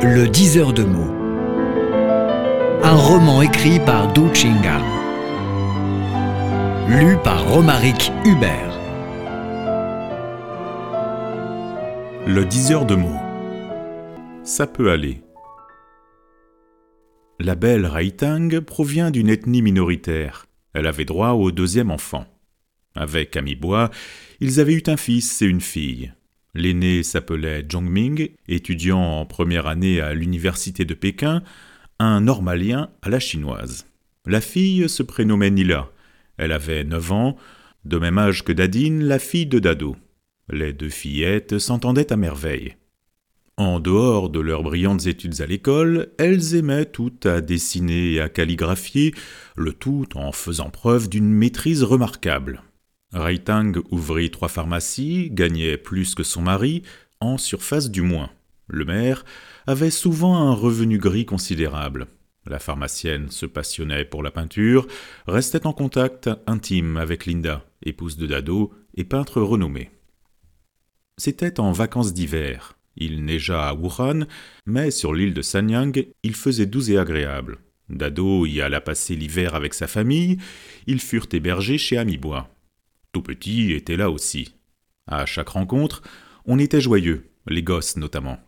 Le diseur de mots. Un roman écrit par Du Chinga. Lu par Romaric Hubert. Le diseur de mots. Ça peut aller. La belle Raitang provient d'une ethnie minoritaire. Elle avait droit au deuxième enfant. Avec Amibois, ils avaient eu un fils et une fille. L'aîné s'appelait Zhongming, étudiant en première année à l'université de Pékin, un normalien à la chinoise. La fille se prénommait Nila. Elle avait neuf ans, de même âge que Dadine, la fille de Dado. Les deux fillettes s'entendaient à merveille. En dehors de leurs brillantes études à l'école, elles aimaient toutes à dessiner et à calligraphier, le tout en faisant preuve d'une maîtrise remarquable. Raitang ouvrit trois pharmacies, gagnait plus que son mari, en surface du moins. Le maire avait souvent un revenu gris considérable. La pharmacienne se passionnait pour la peinture, restait en contact intime avec Linda, épouse de Dado et peintre renommé. C'était en vacances d'hiver. Il neigea à Wuhan, mais sur l'île de Sanyang, il faisait doux et agréable. Dado y alla passer l'hiver avec sa famille, ils furent hébergés chez Amibois. Tout petit était là aussi. À chaque rencontre, on était joyeux, les gosses notamment.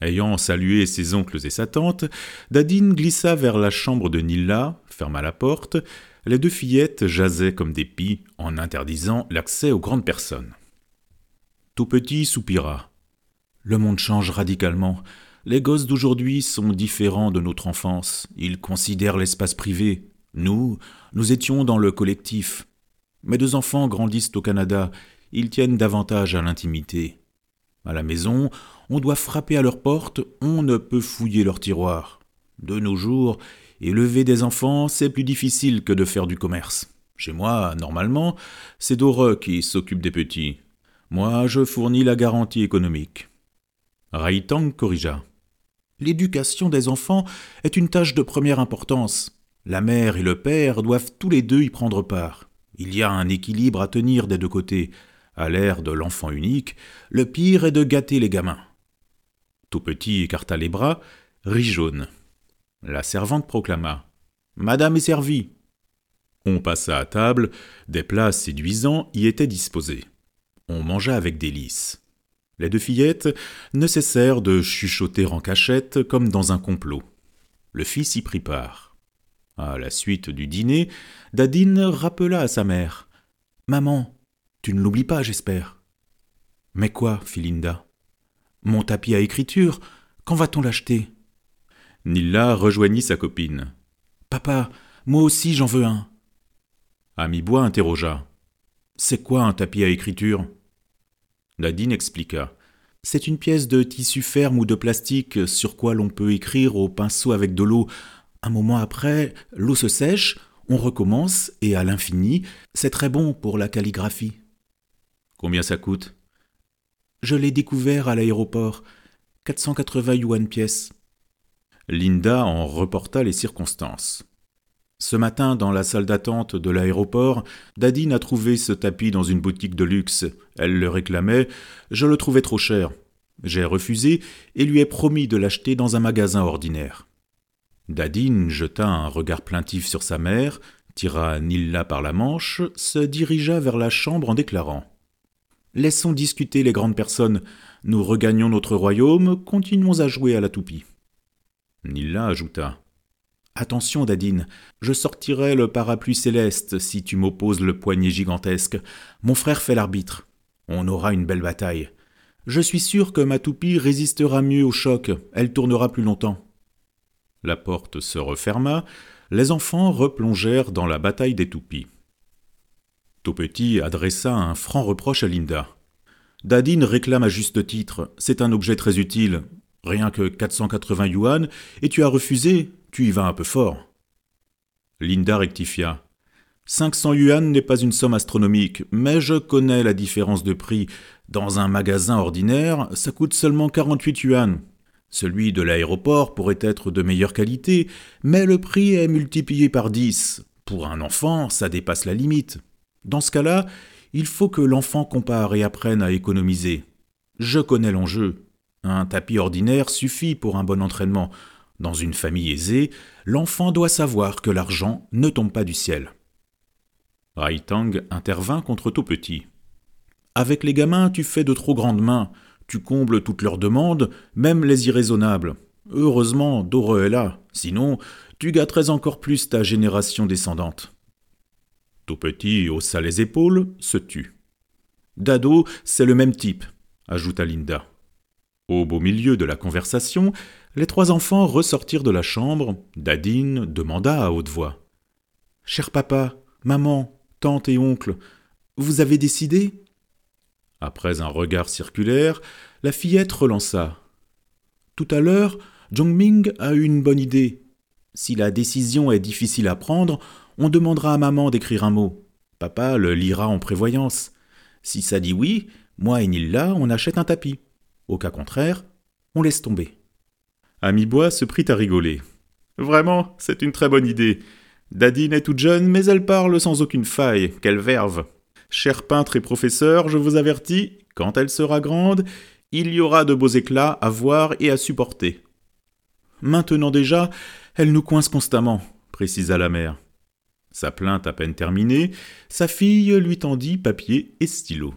Ayant salué ses oncles et sa tante, Dadine glissa vers la chambre de Nilla, ferma la porte, les deux fillettes jasaient comme des pies en interdisant l'accès aux grandes personnes. Tout petit soupira. Le monde change radicalement. Les gosses d'aujourd'hui sont différents de notre enfance. Ils considèrent l'espace privé. Nous, nous étions dans le collectif. Mes deux enfants grandissent au Canada, ils tiennent davantage à l'intimité. À la maison, on doit frapper à leur porte, on ne peut fouiller leur tiroir. De nos jours, élever des enfants, c'est plus difficile que de faire du commerce. Chez moi, normalement, c'est Dore qui s'occupe des petits. Moi, je fournis la garantie économique. Raitang corrigea. L'éducation des enfants est une tâche de première importance. La mère et le père doivent tous les deux y prendre part. Il y a un équilibre à tenir des deux côtés. À l'ère de l'enfant unique, le pire est de gâter les gamins. Tout petit écarta les bras, rit jaune. La servante proclama Madame est servie. On passa à table, des plats séduisants y étaient disposés. On mangea avec délice. Les deux fillettes ne cessèrent de chuchoter en cachette comme dans un complot. Le fils y prit part. À la suite du dîner, Dadine rappela à sa mère. Maman, tu ne l'oublies pas, j'espère. Mais quoi, fit Linda Mon tapis à écriture, quand va-t-on l'acheter? Nilla rejoignit sa copine. Papa, moi aussi j'en veux un. Amibois interrogea. C'est quoi un tapis à écriture? Nadine expliqua. C'est une pièce de tissu ferme ou de plastique sur quoi l'on peut écrire au pinceau avec de l'eau, un moment après, l'eau se sèche, on recommence, et à l'infini, c'est très bon pour la calligraphie. Combien ça coûte? Je l'ai découvert à l'aéroport. 480 yuan pièce. Linda en reporta les circonstances. Ce matin, dans la salle d'attente de l'aéroport, Dadine a trouvé ce tapis dans une boutique de luxe. Elle le réclamait, je le trouvais trop cher. J'ai refusé et lui ai promis de l'acheter dans un magasin ordinaire. Dadine jeta un regard plaintif sur sa mère, tira Nilla par la manche, se dirigea vers la chambre en déclarant Laissons discuter les grandes personnes. Nous regagnons notre royaume, continuons à jouer à la toupie. Nilla ajouta Attention, Dadine, je sortirai le parapluie céleste si tu m'opposes le poignet gigantesque. Mon frère fait l'arbitre. On aura une belle bataille. Je suis sûr que ma toupie résistera mieux au choc, elle tournera plus longtemps. La porte se referma, les enfants replongèrent dans la bataille des toupies. Tout petit adressa un franc reproche à Linda. Dadine réclame à juste titre c'est un objet très utile. Rien que 480 yuan, et tu as refusé, tu y vas un peu fort. Linda rectifia. 500 yuan n'est pas une somme astronomique, mais je connais la différence de prix. Dans un magasin ordinaire, ça coûte seulement 48 yuan. Celui de l'aéroport pourrait être de meilleure qualité, mais le prix est multiplié par dix. Pour un enfant, ça dépasse la limite. Dans ce cas-là, il faut que l'enfant compare et apprenne à économiser. Je connais l'enjeu. Un tapis ordinaire suffit pour un bon entraînement. Dans une famille aisée, l'enfant doit savoir que l'argent ne tombe pas du ciel. Raitang intervint contre tout petit. Avec les gamins, tu fais de trop grandes mains. Tu combles toutes leurs demandes, même les irraisonnables. Heureusement, Dore est là, sinon tu gâterais encore plus ta génération descendante. Tout petit haussa les épaules, se tut. Dado, c'est le même type, ajouta Linda. Au beau milieu de la conversation, les trois enfants ressortirent de la chambre. Dadine demanda à haute voix. Cher papa, maman, tante et oncle, vous avez décidé Après un regard circulaire, la fillette relança. Tout à l'heure, Ming a eu une bonne idée. Si la décision est difficile à prendre, on demandera à maman d'écrire un mot. Papa le lira en prévoyance. Si ça dit oui, moi et Nilla, on achète un tapis. Au cas contraire, on laisse tomber. Amibois se prit à rigoler. Vraiment, c'est une très bonne idée. Dadine est toute jeune, mais elle parle sans aucune faille. Quelle verve. Cher peintre et professeur, je vous avertis, quand elle sera grande, il y aura de beaux éclats à voir et à supporter. Maintenant déjà, elle nous coince constamment, précisa la mère. Sa plainte à peine terminée, sa fille lui tendit papier et stylo.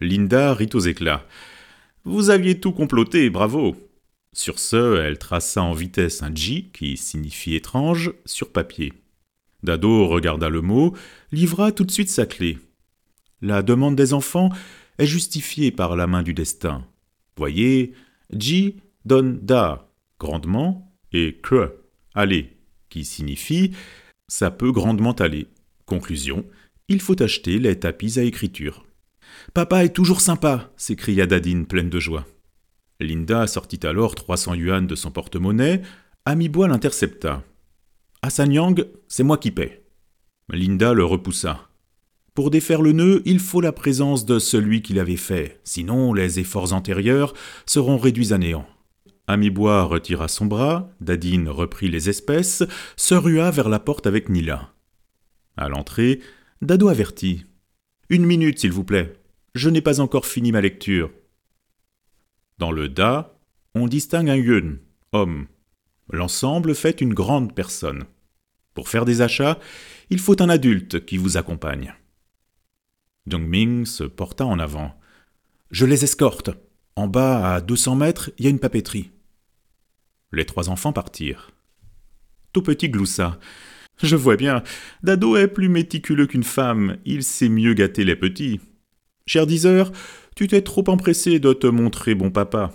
Linda rit aux éclats. Vous aviez tout comploté, bravo. Sur ce, elle traça en vitesse un J, qui signifie étrange, sur papier. Dado regarda le mot, livra tout de suite sa clé. La demande des enfants est justifiée par la main du destin. Voyez, J donne da, grandement, et que, aller, qui signifie ça peut grandement aller. Conclusion, il faut acheter les tapis à écriture. Papa est toujours sympa, s'écria Dadine pleine de joie. Linda sortit alors 300 yuan de son porte-monnaie. Amibois l'intercepta. Yang, c'est moi qui paie. Linda le repoussa. Pour défaire le nœud, il faut la présence de celui qui l'avait fait, sinon les efforts antérieurs seront réduits à néant. Amibois retira son bras, Dadine reprit les espèces, se rua vers la porte avec Nila. À l'entrée, Dado avertit. Une minute, s'il vous plaît. Je n'ai pas encore fini ma lecture. Dans le Da, on distingue un yun, homme. L'ensemble fait une grande personne. Pour faire des achats, il faut un adulte qui vous accompagne. Ming se porta en avant. Je les escorte. En bas, à 200 mètres, il y a une papeterie. Les trois enfants partirent. Tout petit gloussa. Je vois bien, Dado est plus méticuleux qu'une femme, il sait mieux gâter les petits. Cher diseur, tu t'es trop empressé de te montrer bon papa.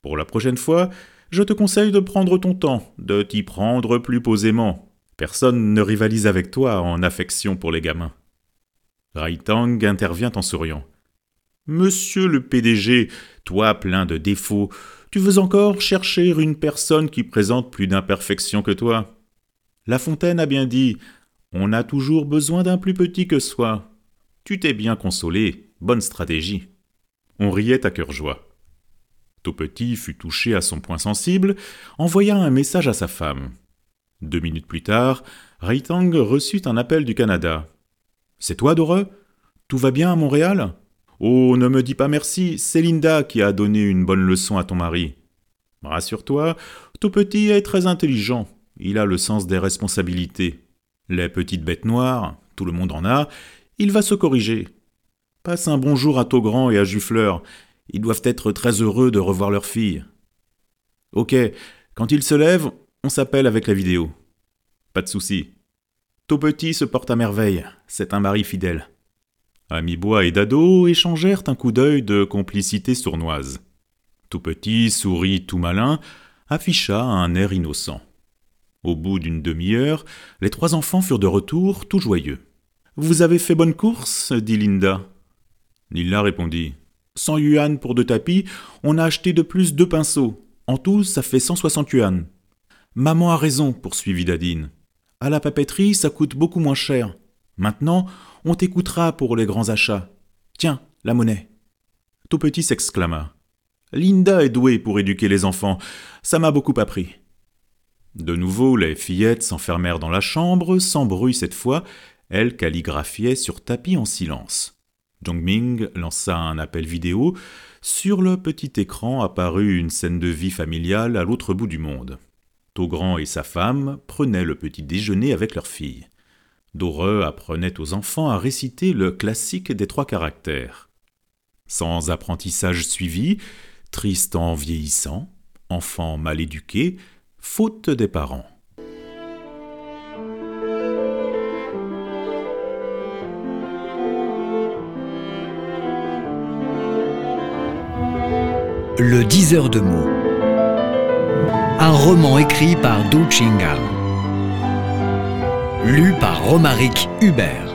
Pour la prochaine fois, je te conseille de prendre ton temps, de t'y prendre plus posément. Personne ne rivalise avec toi en affection pour les gamins. Raitang intervient en souriant. Monsieur le PDG, toi plein de défauts, tu veux encore chercher une personne qui présente plus d'imperfections que toi? La Fontaine a bien dit On a toujours besoin d'un plus petit que soi. Tu t'es bien consolé, bonne stratégie. On riait à cœur joie. Tout fut touché à son point sensible, envoya un message à sa femme. Deux minutes plus tard, Reitang reçut un appel du Canada. C'est toi, Dore Tout va bien à Montréal? Oh, ne me dis pas merci, c'est Linda qui a donné une bonne leçon à ton mari. Rassure-toi, tout petit est très intelligent, il a le sens des responsabilités. Les petites bêtes noires, tout le monde en a, il va se corriger. Passe un bonjour à Togrand et à Juffleur, ils doivent être très heureux de revoir leur fille. Ok, quand ils se lèvent, on s'appelle avec la vidéo. Pas de souci. Tout petit se porte à merveille, c'est un mari fidèle. Amibois et Dado échangèrent un coup d'œil de complicité sournoise. Tout petit, sourit tout malin, afficha un air innocent. Au bout d'une demi-heure, les trois enfants furent de retour, tout joyeux. Vous avez fait bonne course dit Linda. Nilla répondit. Cent yuan pour deux tapis, on a acheté de plus deux pinceaux. En tout, ça fait cent soixante yuan. Maman a raison, poursuivit Dadine. À la papeterie, ça coûte beaucoup moins cher. Maintenant, on t'écoutera pour les grands achats. Tiens, la monnaie. Tout petit s'exclama. Linda est douée pour éduquer les enfants. Ça m'a beaucoup appris. De nouveau, les fillettes s'enfermèrent dans la chambre, sans bruit cette fois, elles calligraphiaient sur tapis en silence. Ming lança un appel vidéo. Sur le petit écran apparut une scène de vie familiale à l'autre bout du monde. Togrand et sa femme prenaient le petit déjeuner avec leur fille. Doreux apprenait aux enfants à réciter le classique des trois caractères. Sans apprentissage suivi, triste en vieillissant, enfant mal éduqué, faute des parents. Le diseur de mots. Un roman écrit par Du Chingal. Lu par Romaric Hubert.